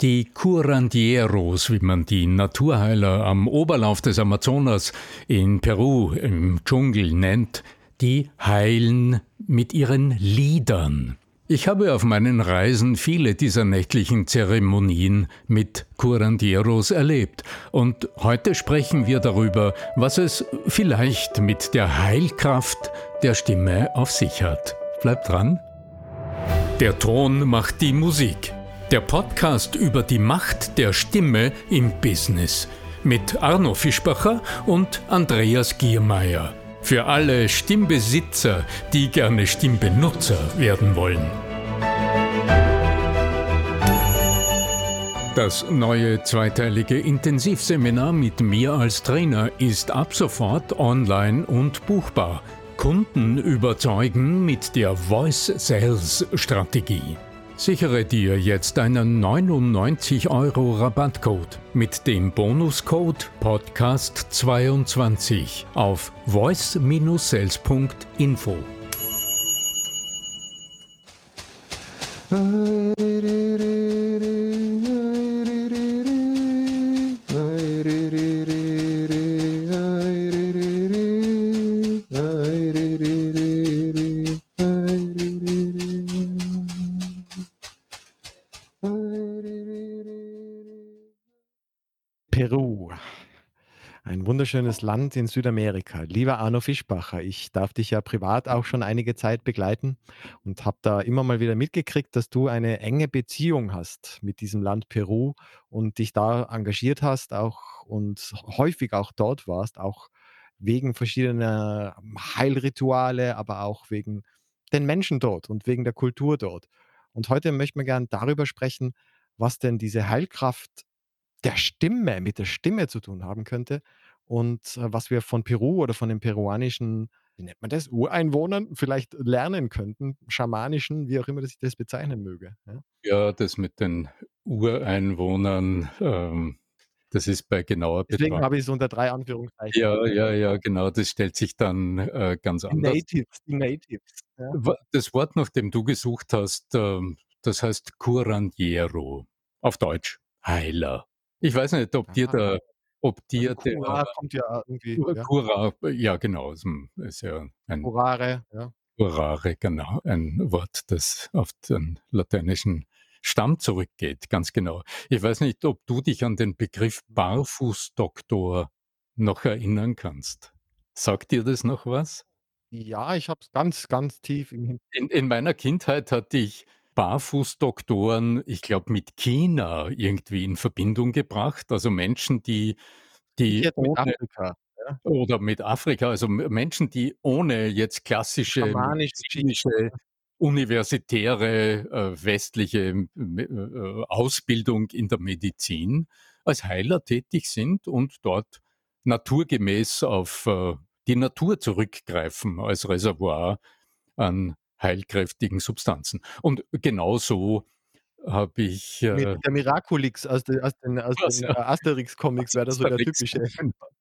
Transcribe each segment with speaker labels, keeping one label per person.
Speaker 1: Die Curandieros, wie man die Naturheiler am Oberlauf des Amazonas in Peru im Dschungel nennt, die heilen mit ihren Liedern. Ich habe auf meinen Reisen viele dieser nächtlichen Zeremonien mit Curandieros erlebt und heute sprechen wir darüber, was es vielleicht mit der Heilkraft der Stimme auf sich hat. Bleibt dran. Der Ton macht die Musik. Der Podcast über die Macht der Stimme im Business mit Arno Fischbacher und Andreas Giermeier. Für alle Stimmbesitzer, die gerne Stimmbenutzer werden wollen. Das neue zweiteilige Intensivseminar mit mir als Trainer ist ab sofort online und buchbar. Kunden überzeugen mit der Voice Sales Strategie. Sichere dir jetzt einen 99 Euro Rabattcode mit dem Bonuscode Podcast22 auf voice-sales.info.
Speaker 2: wunderschönes Land in Südamerika. Lieber Arno Fischbacher, ich darf dich ja privat auch schon einige Zeit begleiten und habe da immer mal wieder mitgekriegt, dass du eine enge Beziehung hast mit diesem Land Peru und dich da engagiert hast auch und häufig auch dort warst, auch wegen verschiedener Heilrituale, aber auch wegen den Menschen dort und wegen der Kultur dort. Und heute möchten wir gerne darüber sprechen, was denn diese Heilkraft der Stimme, mit der Stimme zu tun haben könnte und äh, was wir von Peru oder von den peruanischen, wie nennt man das, Ureinwohnern vielleicht lernen könnten, schamanischen, wie auch immer ich das bezeichnen möge.
Speaker 1: Ja, ja das mit den Ureinwohnern, ähm, das ist bei genauer
Speaker 2: Deswegen Betrachtung. habe ich es unter drei Anführungszeichen.
Speaker 1: Ja, ja, ja, genau, das stellt sich dann äh, ganz die anders.
Speaker 2: Natives, die Natives.
Speaker 1: Ja. Das Wort, nach dem du gesucht hast, ähm, das heißt Curandiero, auf Deutsch Heiler. Ich weiß nicht, ob Aha. dir der ob dir
Speaker 2: also der Cura kommt ja irgendwie,
Speaker 1: ja. Cura, ja genau, ist ja
Speaker 2: ein Curare, ja.
Speaker 1: Curare, genau, ein Wort, das auf den lateinischen Stamm zurückgeht, ganz genau. Ich weiß nicht, ob du dich an den Begriff Barfußdoktor noch erinnern kannst. Sagt dir das noch was?
Speaker 2: Ja, ich habe es ganz, ganz tief im
Speaker 1: Hin in, in meiner Kindheit hatte ich Barfußdoktoren, ich glaube, mit China irgendwie in Verbindung gebracht. Also Menschen, die, die
Speaker 2: mit ohne, Afrika.
Speaker 1: Ja. Oder mit Afrika, also Menschen, die ohne jetzt klassische universitäre äh, westliche äh, Ausbildung in der Medizin als Heiler tätig sind und dort naturgemäß auf äh, die Natur zurückgreifen als Reservoir an heilkräftigen Substanzen. Und genauso habe ich.
Speaker 2: Äh, Mit der Miraculix aus, de, aus den, aus den äh, Asterix-Comics wäre das so der typische.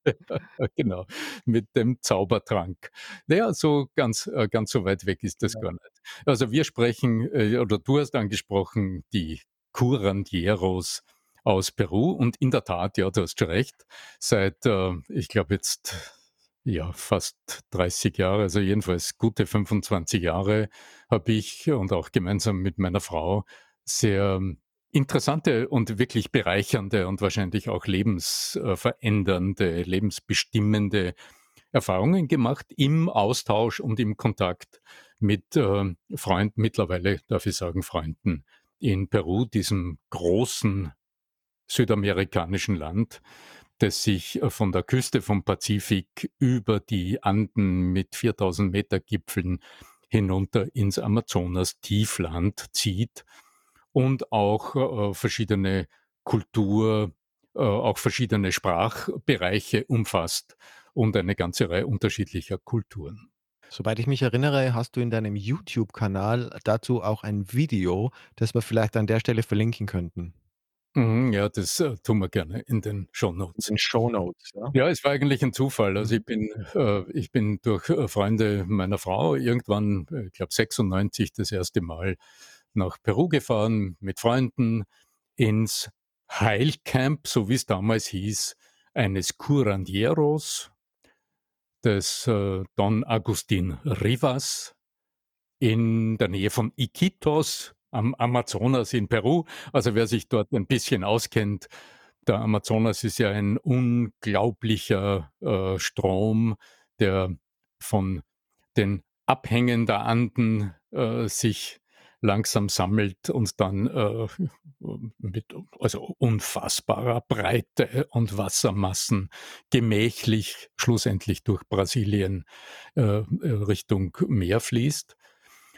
Speaker 1: genau, mit dem Zaubertrank. Naja, so ganz, äh, ganz so weit weg ist das ja. gar nicht. Also wir sprechen, äh, oder du hast angesprochen, die Curandieros aus Peru und in der Tat, ja, du hast schon recht, seit, äh, ich glaube jetzt ja, fast 30 Jahre, also jedenfalls gute 25 Jahre, habe ich und auch gemeinsam mit meiner Frau sehr interessante und wirklich bereichernde und wahrscheinlich auch lebensverändernde, lebensbestimmende Erfahrungen gemacht im Austausch und im Kontakt mit äh, Freunden, mittlerweile darf ich sagen Freunden in Peru, diesem großen südamerikanischen Land, das sich äh, von der Küste vom Pazifik über die Anden mit 4000 Meter Gipfeln hinunter ins Amazonas-Tiefland zieht und auch äh, verschiedene Kultur, äh, auch verschiedene Sprachbereiche umfasst und eine ganze Reihe unterschiedlicher Kulturen.
Speaker 2: Soweit ich mich erinnere, hast du in deinem YouTube-Kanal dazu auch ein Video, das wir vielleicht an der Stelle verlinken könnten.
Speaker 1: Mhm, ja, das äh, tun wir gerne in den Shownotes.
Speaker 2: In den Shownotes,
Speaker 1: ja. Ja, es war eigentlich ein Zufall. Also ich bin, äh, ich bin durch äh, Freunde meiner Frau irgendwann, äh, ich glaube 96, das erste Mal nach Peru gefahren mit Freunden ins Heilcamp, so wie es damals hieß, eines Curandieros, des äh, Don Agustin Rivas in der Nähe von Iquitos am Amazonas in Peru. Also wer sich dort ein bisschen auskennt, der Amazonas ist ja ein unglaublicher äh, Strom, der von den Abhängen der Anden äh, sich langsam sammelt und dann äh, mit also unfassbarer Breite und Wassermassen gemächlich schlussendlich durch Brasilien äh, äh Richtung Meer fließt.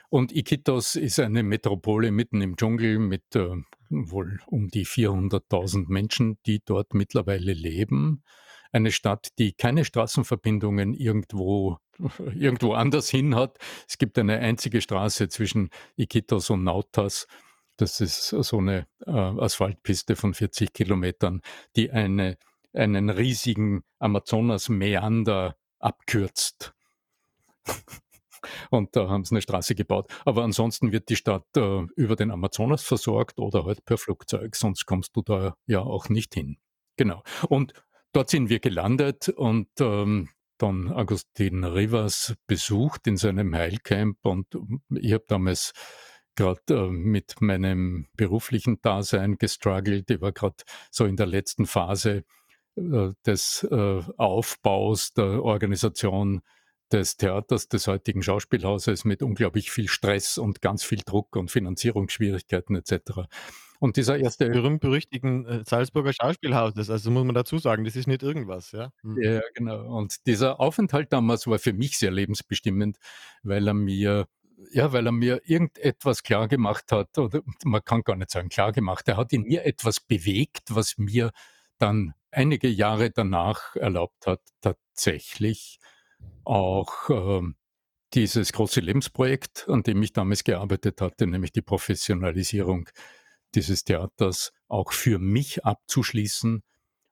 Speaker 1: Und Iquitos ist eine Metropole mitten im Dschungel mit äh, wohl um die 400.000 Menschen, die dort mittlerweile leben. Eine Stadt, die keine Straßenverbindungen irgendwo, irgendwo anders hin hat. Es gibt eine einzige Straße zwischen Iquitos und Nautas. Das ist so eine äh, Asphaltpiste von 40 Kilometern, die eine, einen riesigen Amazonas-Meander abkürzt. Und da haben sie eine Straße gebaut. Aber ansonsten wird die Stadt äh, über den Amazonas versorgt oder halt per Flugzeug, sonst kommst du da ja auch nicht hin. Genau. Und dort sind wir gelandet und ähm, dann Agustin Rivas besucht in seinem Heilcamp und ich habe damals gerade äh, mit meinem beruflichen Dasein gestruggelt. Ich war gerade so in der letzten Phase äh, des äh, Aufbaus der Organisation des Theaters, des heutigen Schauspielhauses mit unglaublich viel Stress und ganz viel Druck und Finanzierungsschwierigkeiten etc. Und dieser erste
Speaker 2: berühmt-berüchtigten äh, Salzburger Schauspielhauses, also muss man dazu sagen, das ist nicht irgendwas, ja.
Speaker 1: Mhm. Ja, genau. Und dieser Aufenthalt damals war für mich sehr lebensbestimmend, weil er mir ja, weil er mir irgendetwas klar gemacht hat, oder man kann gar nicht sagen klar gemacht, er hat in mir etwas bewegt, was mir dann einige Jahre danach erlaubt hat, tatsächlich auch ähm, dieses große Lebensprojekt, an dem ich damals gearbeitet hatte, nämlich die Professionalisierung dieses Theaters, auch für mich abzuschließen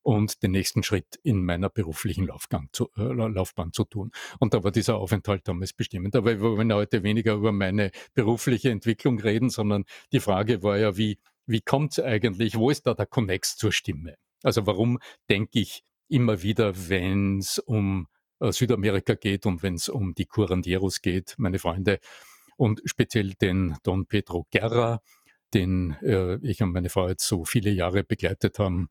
Speaker 1: und den nächsten Schritt in meiner beruflichen zu, äh, Laufbahn zu tun. Und da war dieser Aufenthalt damals bestimmend. Aber wir wollen heute weniger über meine berufliche Entwicklung reden, sondern die Frage war ja, wie, wie kommt es eigentlich, wo ist da der Connex zur Stimme? Also warum denke ich immer wieder, wenn es um äh, Südamerika geht und wenn es um die Curandieros geht, meine Freunde, und speziell den Don Pedro Guerra, den äh, ich und meine Frau jetzt so viele Jahre begleitet haben,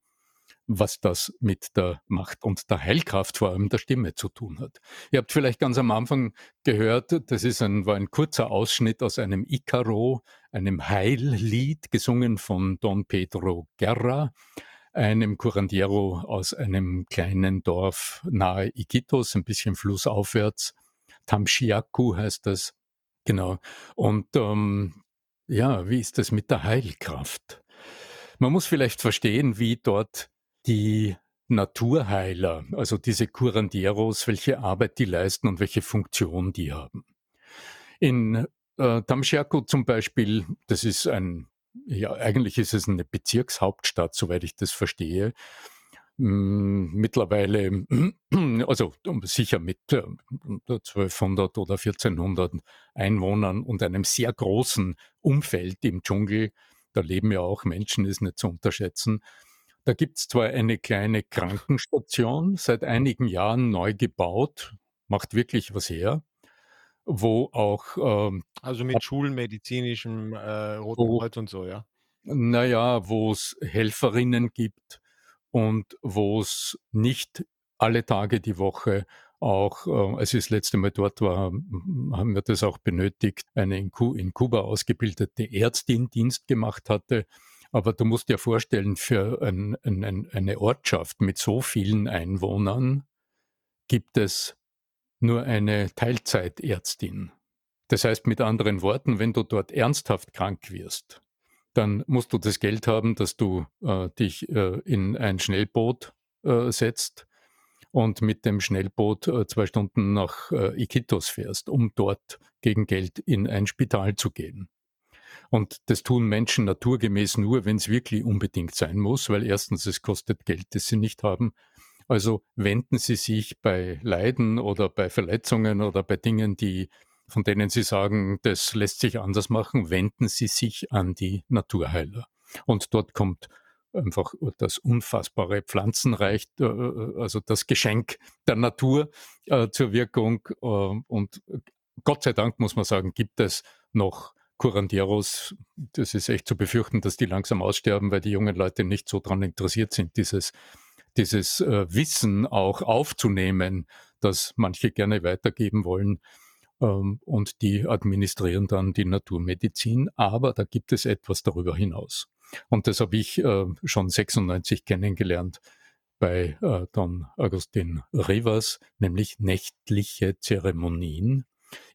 Speaker 1: was das mit der Macht und der Heilkraft vor allem der Stimme zu tun hat. Ihr habt vielleicht ganz am Anfang gehört, das ist ein, war ein kurzer Ausschnitt aus einem Icaro, einem Heillied, gesungen von Don Pedro Guerra einem Curandiero aus einem kleinen Dorf nahe Iquitos, ein bisschen flussaufwärts. Tamshiaku heißt das. Genau. Und ähm, ja, wie ist das mit der Heilkraft? Man muss vielleicht verstehen, wie dort die Naturheiler, also diese Curandieros, welche Arbeit die leisten und welche Funktion die haben. In äh, Tamshiaku zum Beispiel, das ist ein ja, eigentlich ist es eine Bezirkshauptstadt, soweit ich das verstehe. Hm, mittlerweile, also sicher mit 1200 äh, oder 1400 Einwohnern und einem sehr großen Umfeld im Dschungel, da leben ja auch Menschen, ist nicht zu unterschätzen. Da gibt es zwar eine kleine Krankenstation, seit einigen Jahren neu gebaut, macht wirklich was her wo auch ähm,
Speaker 2: Also mit schulmedizinischem äh, Roten
Speaker 1: wo,
Speaker 2: Kreuz und so, ja?
Speaker 1: naja, wo es Helferinnen gibt und wo es nicht alle Tage die Woche auch, äh, als ich das letzte Mal dort war, haben wir das auch benötigt, eine in, Ku in Kuba ausgebildete Ärztin Dienst gemacht hatte. Aber du musst dir vorstellen, für ein, ein, eine Ortschaft mit so vielen Einwohnern gibt es nur eine Teilzeitärztin. Das heißt mit anderen Worten, wenn du dort ernsthaft krank wirst, dann musst du das Geld haben, dass du äh, dich äh, in ein Schnellboot äh, setzt und mit dem Schnellboot äh, zwei Stunden nach äh, Iquitos fährst, um dort gegen Geld in ein Spital zu gehen. Und das tun Menschen naturgemäß nur, wenn es wirklich unbedingt sein muss, weil erstens es kostet Geld, das sie nicht haben also wenden Sie sich bei Leiden oder bei Verletzungen oder bei Dingen, die, von denen Sie sagen, das lässt sich anders machen, wenden Sie sich an die Naturheiler. Und dort kommt einfach das unfassbare Pflanzenreich, äh, äh, also das Geschenk der Natur äh, zur Wirkung. Äh, und Gott sei Dank muss man sagen, gibt es noch Curanderos. Das ist echt zu befürchten, dass die langsam aussterben, weil die jungen Leute nicht so daran interessiert sind, dieses, dieses äh, Wissen auch aufzunehmen, das manche gerne weitergeben wollen. Ähm, und die administrieren dann die Naturmedizin. Aber da gibt es etwas darüber hinaus. Und das habe ich äh, schon 96 kennengelernt bei äh, Don Agustin Rivas, nämlich nächtliche Zeremonien,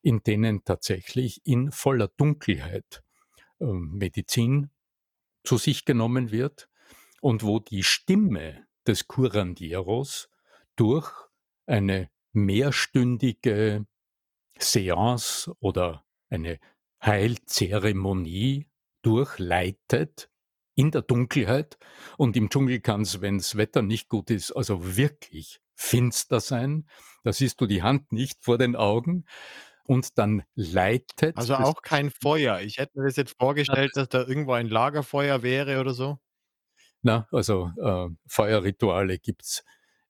Speaker 1: in denen tatsächlich in voller Dunkelheit äh, Medizin zu sich genommen wird und wo die Stimme des Curandieros durch eine mehrstündige Seance oder eine Heilzeremonie durchleitet in der Dunkelheit. Und im Dschungel kann es, wenn das Wetter nicht gut ist, also wirklich finster sein. Da siehst du die Hand nicht vor den Augen. Und dann leitet.
Speaker 2: Also auch kein Feuer. Ich hätte mir das jetzt vorgestellt, dass da irgendwo ein Lagerfeuer wäre oder so.
Speaker 1: Na, also äh, Feuerrituale gibt es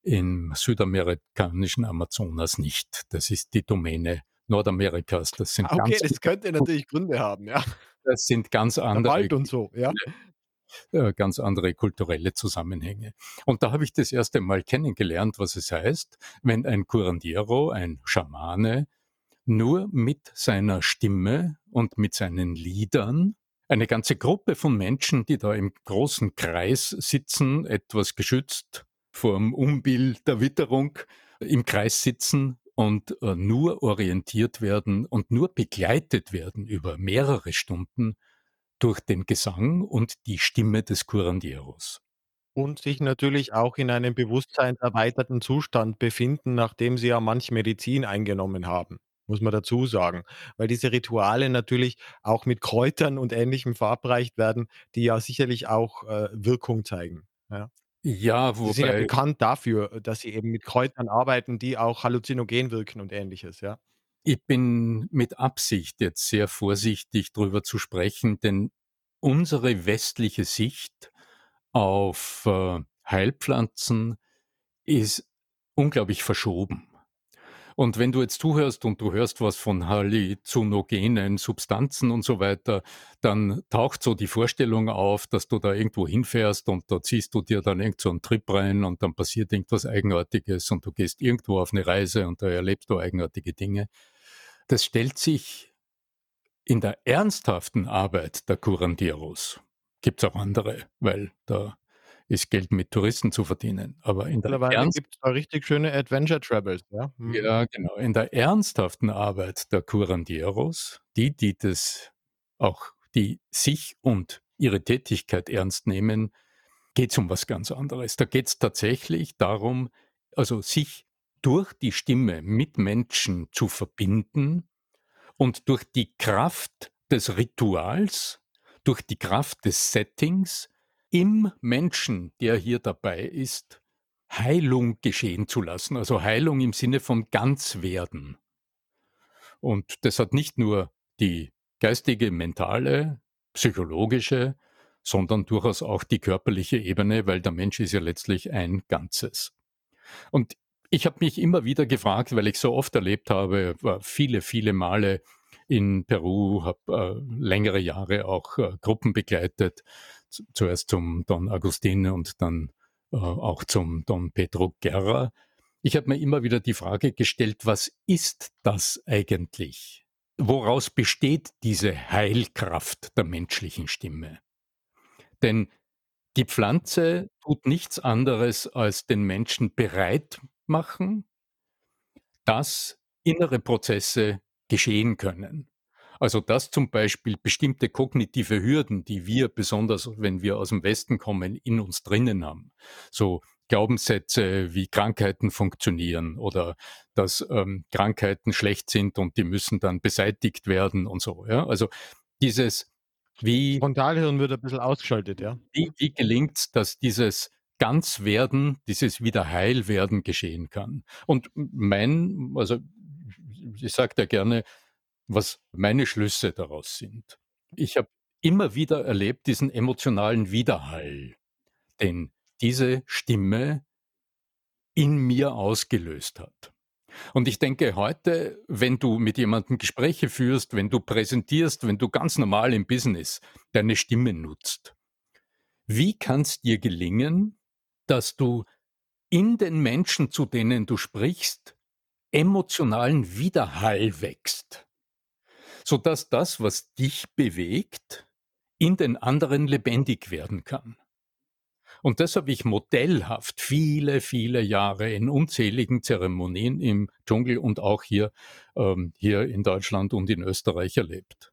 Speaker 1: im südamerikanischen Amazonas nicht. Das ist die Domäne Nordamerikas. Das sind
Speaker 2: Ah, okay,
Speaker 1: ganz,
Speaker 2: das könnte natürlich Gründe haben, ja.
Speaker 1: das sind ganz
Speaker 2: Der
Speaker 1: andere
Speaker 2: Wald und so, ja.
Speaker 1: äh, ganz andere kulturelle Zusammenhänge. Und da habe ich das erste Mal kennengelernt, was es heißt, wenn ein Curandero, ein Schamane, nur mit seiner Stimme und mit seinen Liedern eine ganze Gruppe von Menschen, die da im großen Kreis sitzen, etwas geschützt vor dem Umbild der Witterung, im Kreis sitzen und äh, nur orientiert werden und nur begleitet werden über mehrere Stunden durch den Gesang und die Stimme des Curandieros.
Speaker 2: Und sich natürlich auch in einem bewusstseinserweiterten Zustand befinden, nachdem sie ja manch Medizin eingenommen haben, muss man dazu sagen. Weil diese Rituale natürlich auch mit Kräutern und Ähnlichem verabreicht werden, die ja sicherlich auch, äh, Wirkung zeigen, ja.
Speaker 1: Ja,
Speaker 2: Sie sind ja
Speaker 1: wobei
Speaker 2: bekannt dafür, dass sie eben mit Kräutern arbeiten, die auch halluzinogen wirken und Ähnliches, ja.
Speaker 1: ich bin mit Absicht jetzt sehr vorsichtig drüber zu sprechen, denn unsere westliche Sicht auf äh, Heilpflanzen ist unglaublich verschoben. Und wenn du jetzt zuhörst und du hörst was von halluzinogenen Substanzen und so weiter, dann taucht so die Vorstellung auf, dass du da irgendwo hinfährst und da ziehst du dir dann irgend so einen Trip rein und dann passiert irgendwas Eigenartiges und du gehst irgendwo auf eine Reise und da erlebst du eigenartige Dinge. Das stellt sich in der ernsthaften Arbeit der Curanderos, gibt es auch andere, weil da ist Geld mit Touristen zu verdienen. Aber in der ernst
Speaker 2: gibt's da richtig schöne Adventure Travels, ja. Mhm.
Speaker 1: ja, genau. In der ernsthaften Arbeit der Curanderos, die, die das auch, die sich und ihre Tätigkeit ernst nehmen, geht es um was ganz anderes. Da geht es tatsächlich darum, also sich durch die Stimme mit Menschen zu verbinden und durch die Kraft des Rituals, durch die Kraft des Settings im Menschen, der hier dabei ist, Heilung geschehen zu lassen. Also Heilung im Sinne von Ganzwerden. Und das hat nicht nur die geistige, mentale, psychologische, sondern durchaus auch die körperliche Ebene, weil der Mensch ist ja letztlich ein Ganzes. Und ich habe mich immer wieder gefragt, weil ich so oft erlebt habe, viele, viele Male in Peru, habe äh, längere Jahre auch äh, Gruppen begleitet, zuerst zum Don Agustin und dann äh, auch zum Don Pedro Guerra. Ich habe mir immer wieder die Frage gestellt, was ist das eigentlich? Woraus besteht diese Heilkraft der menschlichen Stimme? Denn die Pflanze tut nichts anderes als den Menschen bereit machen, dass innere Prozesse geschehen können. Also dass zum Beispiel bestimmte kognitive Hürden, die wir besonders, wenn wir aus dem Westen kommen, in uns drinnen haben, so Glaubenssätze wie Krankheiten funktionieren oder dass ähm, Krankheiten schlecht sind und die müssen dann beseitigt werden und so. Ja? Also dieses, wie
Speaker 2: Frontalhirn wird ein bisschen ausgeschaltet, ja.
Speaker 1: wie, wie gelingt es, dass dieses Ganzwerden, dieses Wiederheilwerden geschehen kann? Und mein, also ich sage da gerne, was meine Schlüsse daraus sind. Ich habe immer wieder erlebt, diesen emotionalen Widerhall, den diese Stimme in mir ausgelöst hat. Und ich denke heute, wenn du mit jemandem Gespräche führst, wenn du präsentierst, wenn du ganz normal im Business deine Stimme nutzt, wie kann es dir gelingen, dass du in den Menschen, zu denen du sprichst, emotionalen Widerhall wächst, sodass das, was dich bewegt, in den anderen lebendig werden kann. Und das habe ich modellhaft viele, viele Jahre in unzähligen Zeremonien im Dschungel und auch hier, ähm, hier in Deutschland und in Österreich erlebt.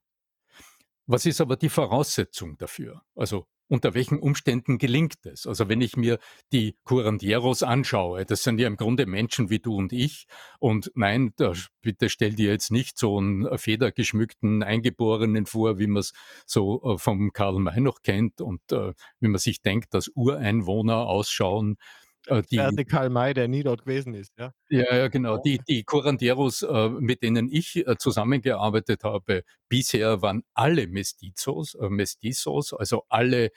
Speaker 1: Was ist aber die Voraussetzung dafür? Also unter welchen Umständen gelingt es? Also wenn ich mir die Curandieros anschaue, das sind ja im Grunde Menschen wie du und ich. Und nein, da, bitte stell dir jetzt nicht so einen federgeschmückten Eingeborenen vor, wie man es so äh, vom Karl May noch kennt und äh, wie man sich denkt, dass Ureinwohner ausschauen.
Speaker 2: Äh, die, der Karl May, der nie dort gewesen ist, ja.
Speaker 1: Ja, ja, genau. Die, die Curanderos, äh, mit denen ich äh, zusammengearbeitet habe, bisher waren alle Mestizos, äh, Mestizos, also alle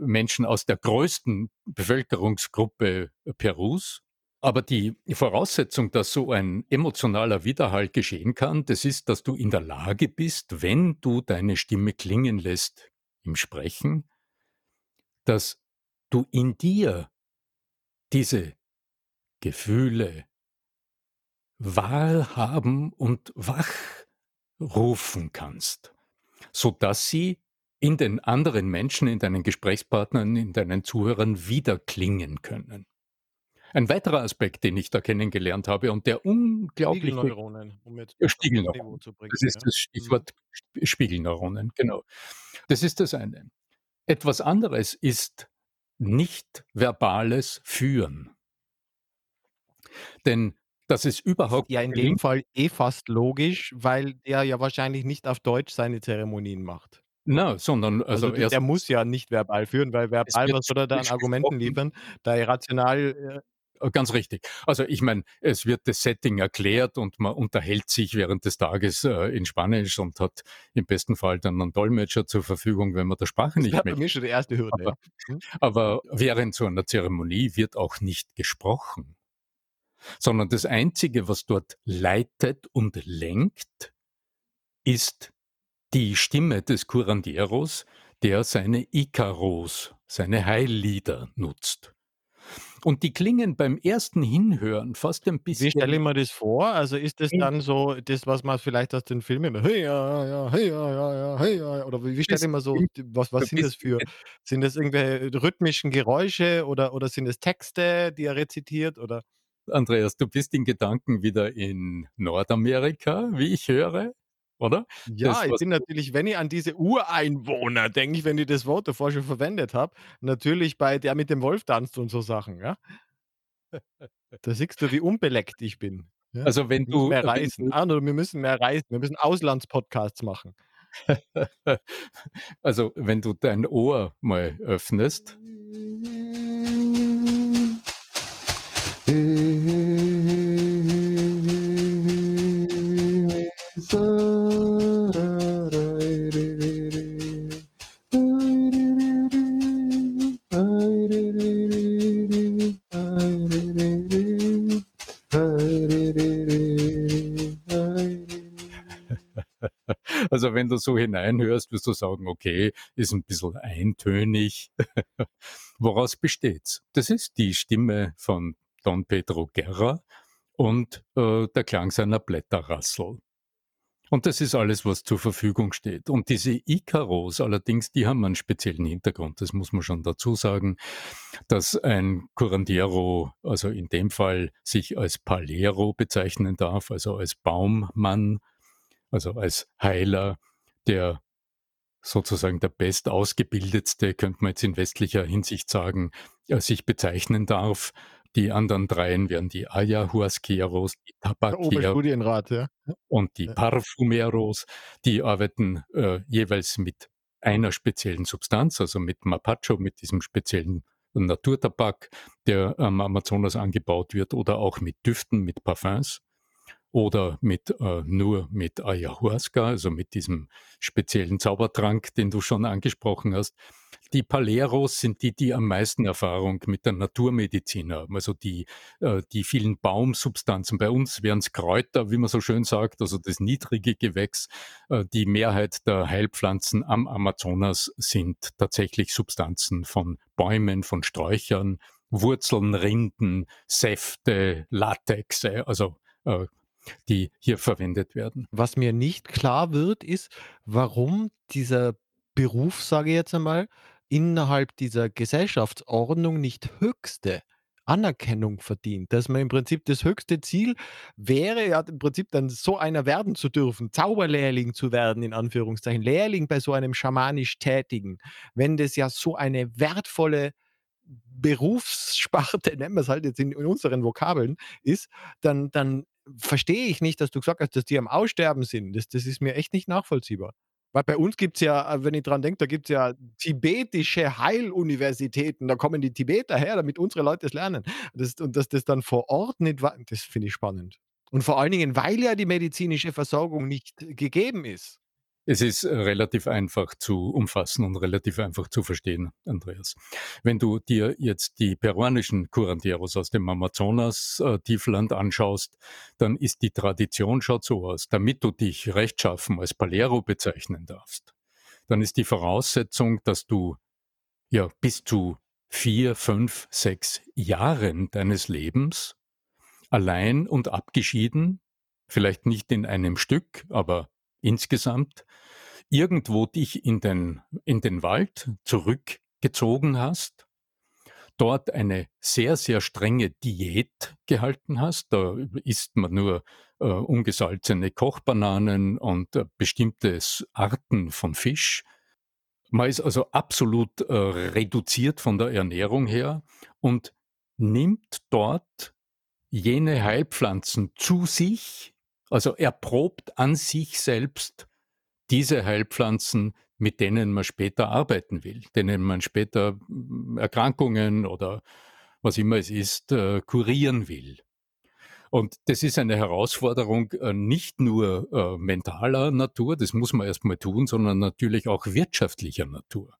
Speaker 1: Menschen aus der größten Bevölkerungsgruppe Perus. Aber die Voraussetzung, dass so ein emotionaler Widerhall geschehen kann, das ist, dass du in der Lage bist, wenn du deine Stimme klingen lässt im Sprechen, dass du in dir diese Gefühle wahrhaben und wachrufen kannst, sodass sie in den anderen Menschen, in deinen Gesprächspartnern, in deinen Zuhörern wiederklingen können. Ein weiterer Aspekt, den ich da kennengelernt habe und der unglaublich
Speaker 2: Spiegelneuronen, um
Speaker 1: jetzt Spiegelneuronen. Zu bringen, das ist das Stichwort mhm. Spiegelneuronen, genau. Das ist das eine. Etwas anderes ist nicht verbales Führen. Denn dass es überhaupt
Speaker 2: Ja, in dem Fall eh fast logisch, weil der ja wahrscheinlich nicht auf Deutsch seine Zeremonien macht.
Speaker 1: Na, sondern also
Speaker 2: Also, der muss ja nicht verbal führen, weil verbal, was soll er da an Argumenten
Speaker 1: gesprochen.
Speaker 2: liefern? Da irrational,
Speaker 1: äh, Ganz richtig. Also ich meine, es wird das Setting erklärt und man unterhält sich während des Tages äh, in Spanisch und hat im besten Fall dann einen Dolmetscher zur Verfügung, wenn man der Sprache nicht
Speaker 2: Das wäre bei mir schon die erste Hürde,
Speaker 1: Aber.
Speaker 2: Mhm.
Speaker 1: aber während so einer Zeremonie wird auch nicht gesprochen sondern das Einzige, was dort leitet und lenkt, ist die Stimme des Curandieros, der seine Ikaros, seine Heillieder nutzt. Und die klingen beim ersten Hinhören fast ein bisschen.
Speaker 2: Wie stelle ich mir das vor? Also ist das dann so das, was man vielleicht aus den Filmen immer hey, ja, ja, hey, ja, ja, ja, hey, ja, oder wie stelle ich mir so was was sind das für sind das irgendwelche rhythmischen Geräusche oder oder sind es Texte, die er rezitiert oder?
Speaker 1: Andreas, du bist in Gedanken wieder in Nordamerika, wie ich höre, oder?
Speaker 2: Ja,
Speaker 1: Das,
Speaker 2: ich bin natürlich, wenn ich an diese Ureinwohner denke ich, wenn ich das Wort davor schon verwendet habe, natürlich bei der mit dem Wolf tanzt und so Sachen, ja? Da siehst du, wie unbeleckt ich bin, ja?
Speaker 1: also wenn du
Speaker 2: mehr reisen. Arno, wir müssen mehr reisen. Wir müssen Auslandspodcasts machen.
Speaker 1: also wenn du dein Ohr mal öffnest Also wenn du so hineinhörst, wirst du sagen, okay, ist ein bisschen eintönig. Woraus besteht's? Das ist die Stimme von Don Pedro Guerra und äh, der Klang seiner Blätterrassel. Und das ist alles, was zur Verfügung steht. Und diese Icaros allerdings, die haben einen speziellen Hintergrund. Das muss man schon dazu sagen, dass ein Curandiero, also in dem Fall sich als Palero bezeichnen darf, also als Baummann, also als Heiler, der sozusagen der bestausgebildetste, könnte man jetzt in westlicher Hinsicht sagen, äh, sich bezeichnen darf. Die anderen dreien wären die Ayahuasqueros, die Tabaqueros.
Speaker 2: Ja,
Speaker 1: und die
Speaker 2: ja.
Speaker 1: Parfumeros. Die arbeiten äh, jeweils mit einer speziellen Substanz, also mit Mapacho, mit diesem speziellen Naturtabak, der am Amazonas angebaut wird, oder auch mit Düften, mit Parfums. Oder mit, äh, nur mit Ayahuasca, also mit diesem speziellen Zaubertrank, den du schon angesprochen hast. Die Paleros sind die, die am meisten Erfahrung mit der Naturmedizin haben, also die, äh, die vielen Baumsubstanzen. Bei uns wären es Kräuter, wie man so schön sagt, also das niedrige Gewächs. Äh, die Mehrheit der Heilpflanzen am Amazonas sind tatsächlich Substanzen von Bäumen, von Sträuchern, Wurzeln, Rinden, Säfte, Latexe, also äh, die hier verwendet werden.
Speaker 2: Was mir nicht klar wird, ist, warum dieser Beruf, sage ich jetzt einmal, innerhalb dieser Gesellschaftsordnung nicht höchste Anerkennung verdient. Dass man im Prinzip das höchste Ziel wäre, ja im Prinzip dann so einer werden zu dürfen, Zauberlehrling zu werden, in Anführungszeichen, Lehrling bei so einem schamanisch Tätigen, wenn das ja so eine wertvolle Berufssparte, nennen wir es halt jetzt in, in unseren Vokabeln, ist, dann, dann verstehe ich nicht, dass du gesagt hast, dass die am Aussterben sind. Das, das ist mir echt nicht nachvollziehbar. Weil bei uns gibt es ja, äh, wenn ich dran denke, da gibt es ja tibetische Heiluniversitäten. Da kommen die Tibeter her, damit unsere Leute es lernen. Das, und dass das dann vor Ort nicht war, das finde ich spannend. Und vor allen Dingen, weil ja die medizinische Versorgung nicht gegeben ist.
Speaker 1: Es ist äh, relativ einfach zu umfassen und relativ einfach zu verstehen, Andreas. Wenn du dir jetzt die peruanischen Curanderos aus dem Amazonas-Tiefland äh, anschaust, dann ist die Tradition schaut so aus. Damit du dich rechtschaffen als Palero bezeichnen darfst, dann ist die Voraussetzung, dass du ja bis zu vier, fünf, sechs Jahren deines Lebens allein und abgeschieden, vielleicht nicht in einem Stück, aber insgesamt irgendwo dich in den, in den Wald zurückgezogen hast, dort eine sehr, sehr strenge Diät gehalten hast. Da isst man nur äh, ungesalzene Kochbananen und äh, bestimmte Arten von Fisch. Man ist also absolut äh, reduziert von der Ernährung her und nimmt dort jene Heilpflanzen zu sich, also erprobt an sich selbst diese Heilpflanzen, mit denen man später arbeiten will, denen man später hm, Erkrankungen oder was immer es ist, äh, kurieren will. Und das ist eine Herausforderung äh, nicht nur äh, mentaler Natur, das muss man erstmal tun, sondern natürlich auch wirtschaftlicher Natur.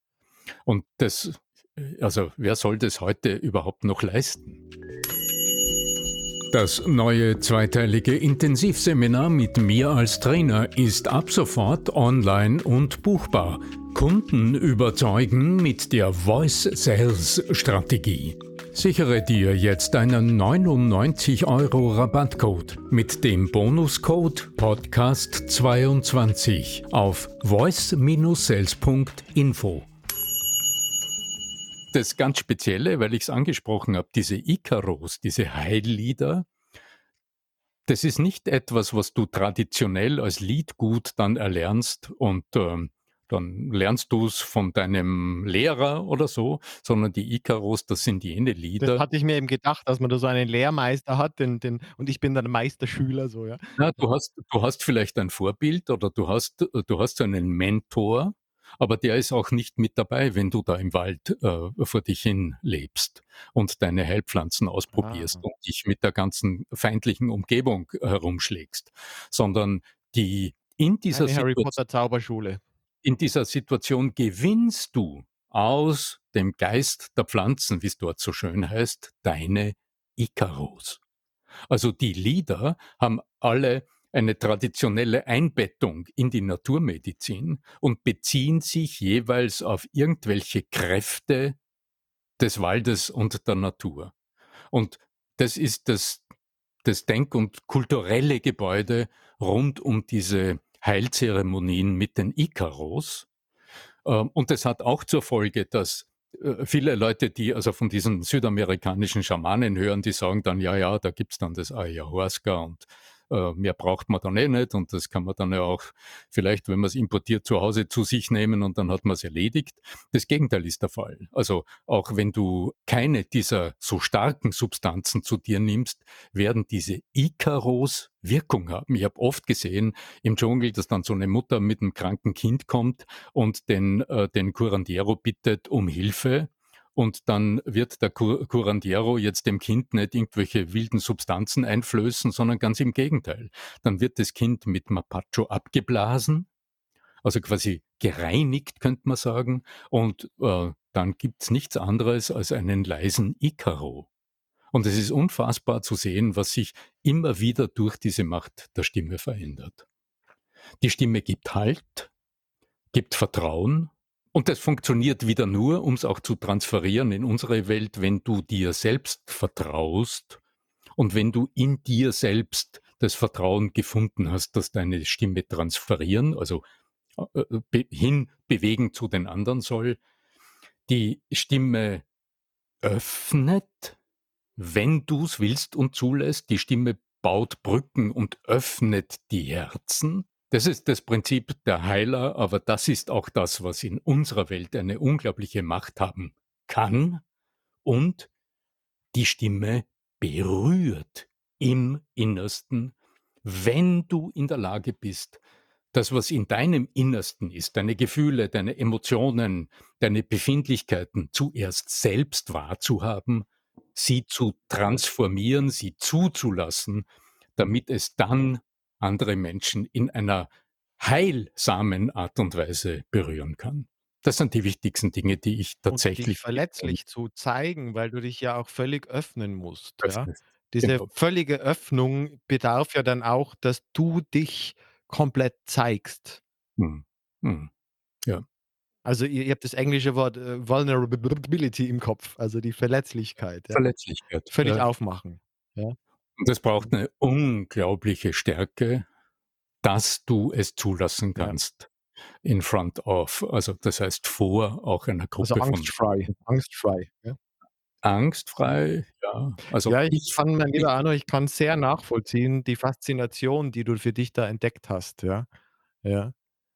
Speaker 1: Und das, äh, also wer soll das heute überhaupt noch leisten?
Speaker 3: Das neue zweiteilige Intensivseminar mit mir als Trainer ist ab sofort online und buchbar. Kunden überzeugen mit der Voice Sales Strategie. Sichere dir jetzt einen 99 Euro Rabattcode mit dem Bonuscode Podcast22 auf voice-sales.info
Speaker 1: das ganz Spezielle, weil ich es angesprochen habe, diese Ikaros, diese Heillieder, das ist nicht etwas, was du traditionell als Liedgut dann erlernst und ähm, dann lernst du es von deinem Lehrer oder so, sondern die Ikaros, das sind jene Lieder.
Speaker 2: Das hatte ich mir eben gedacht, dass man da so einen Lehrmeister hat den, den, und ich bin dann Meisterschüler, so, ja.
Speaker 1: ja du, hast, du hast vielleicht ein Vorbild oder du hast, du hast so einen Mentor, aber der ist auch nicht mit dabei, wenn du da im Wald äh, vor dich hin lebst und deine Heilpflanzen ausprobierst ah. und dich mit der ganzen feindlichen Umgebung herumschlägst, sondern die in dieser
Speaker 2: Eine Harry Potter Zauberschule.
Speaker 1: In dieser Situation gewinnst du aus dem Geist der Pflanzen, wie es dort so schön heißt, deine Ikaros. Also die Lieder haben alle eine traditionelle Einbettung in die Naturmedizin und beziehen sich jeweils auf irgendwelche Kräfte des Waldes und der Natur. Und das ist das, das Denk- und kulturelle Gebäude rund um diese Heilzeremonien mit den Ikaros. Ähm, und das hat auch zur Folge, dass äh, viele Leute, die also von diesen südamerikanischen Schamanen hören, die sagen dann, ja, ja, da gibt's dann das Ayahuasca und mehr braucht man dann eh nicht und das kann man dann ja auch vielleicht, wenn man es importiert, zu Hause zu sich nehmen und dann hat man es erledigt. Das Gegenteil ist der Fall. Also auch wenn du keine dieser so starken Substanzen zu dir nimmst, werden diese Ikaros Wirkung haben. Ich habe oft gesehen im Dschungel, dass dann so eine Mutter mit einem kranken Kind kommt und den, äh, den Curandero bittet um Hilfe und dann wird der Curandiero jetzt dem Kind nicht irgendwelche wilden Substanzen einflößen, sondern ganz im Gegenteil. Dann wird das Kind mit Mapacho abgeblasen, also quasi gereinigt, könnte man sagen, und äh, dann gibt's nichts anderes als einen leisen Icaro. Und es ist unfassbar zu sehen, was sich immer wieder durch diese Macht der Stimme verändert. Die Stimme gibt Halt, gibt Vertrauen, und das funktioniert wieder nur, um es auch zu transferieren in unsere Welt, wenn du dir selbst vertraust und wenn du in dir selbst das Vertrauen gefunden hast, dass deine Stimme transferieren, also äh, be hinbewegen zu den anderen soll, die Stimme öffnet, wenn du es willst und zulässt, die Stimme baut Brücken und öffnet die Herzen, das ist das Prinzip der Heiler, aber das ist auch das, was in unserer Welt eine unglaubliche Macht haben kann und die Stimme berührt im Innersten, wenn du in der Lage bist, das, was in deinem Innersten ist, deine Gefühle, deine Emotionen, deine Befindlichkeiten zuerst selbst wahrzuhaben, sie zu transformieren, sie zuzulassen, damit es dann andere Menschen in einer heilsamen Art und Weise berühren kann. Das sind die wichtigsten Dinge, die ich tatsächlich. Und dich
Speaker 2: verletzlich zu zeigen, weil du dich ja auch völlig öffnen musst. Ja? Diese genau. völlige Öffnung bedarf ja dann auch, dass du dich komplett zeigst. Hm. Hm. Ja. Also ihr, ihr, habt das englische Wort äh, Vulnerability im Kopf, also die Verletzlichkeit.
Speaker 1: Ja? Verletzlichkeit.
Speaker 2: Völlig ja. aufmachen. Ja?
Speaker 1: Und es braucht eine unglaubliche Stärke, dass du es zulassen kannst in front of, also das heißt vor auch einer Gruppe
Speaker 2: also angstfrei, von angstfrei, ja.
Speaker 1: Angstfrei, ja.
Speaker 2: Also ja, ich kann, mein lieber Arno, ich kann sehr nachvollziehen, die Faszination, die du für dich da entdeckt hast, ja. Ja.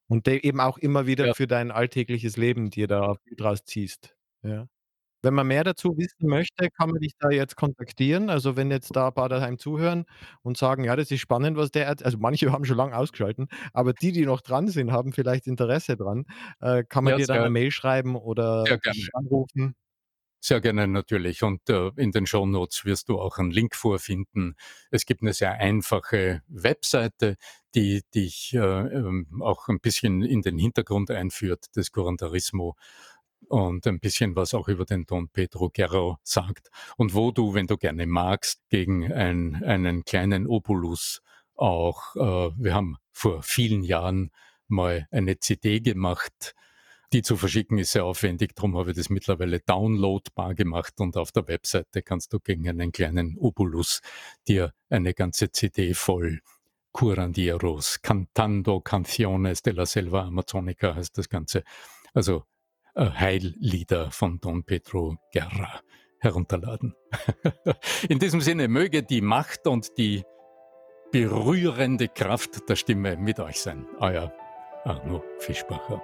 Speaker 2: Und eben auch immer wieder ja. für dein alltägliches Leben dir da draus ziehst. Ja. Wenn man mehr dazu wissen möchte, kann man dich da jetzt kontaktieren. Also, wenn jetzt da ein paar daheim zuhören und sagen: „Ja, das ist spannend, was der erz“ also, manche haben schon lange ausgeschalten, aber die, die noch dran sind, haben vielleicht Interesse dran. Äh, kann man Ja, dir dann 'ne Mail schreiben oder
Speaker 1: sehr dich
Speaker 2: gerne. anrufen?
Speaker 1: Sehr gerne natürlich. Und äh, in den Show Notes wirst du auch einen Link vorfinden. Es gibt eine sehr einfache Webseite, die dich äh, ähm, auch ein bisschen in den Hintergrund einführt des Curantarismo und ein bisschen was auch über den Don Pedro Guerrero sagt und wo du, wenn du gerne magst, gegen ein, einen kleinen Opulus auch, äh, wir haben vor vielen Jahren mal eine CD gemacht, die zu verschicken ist sehr aufwendig, darum habe ich das mittlerweile downloadbar gemacht und auf der Webseite kannst du gegen einen kleinen Opulus dir eine ganze CD voll Curandieros, Cantando Canciones de la Selva Amazonica heißt das Ganze. Also äh, Heillieder von Don Pedro Guerra herunterladen. In diesem Sinne möge die Macht und die berührende Kraft der Stimme mit euch sein. Euer Arno Fischbacher.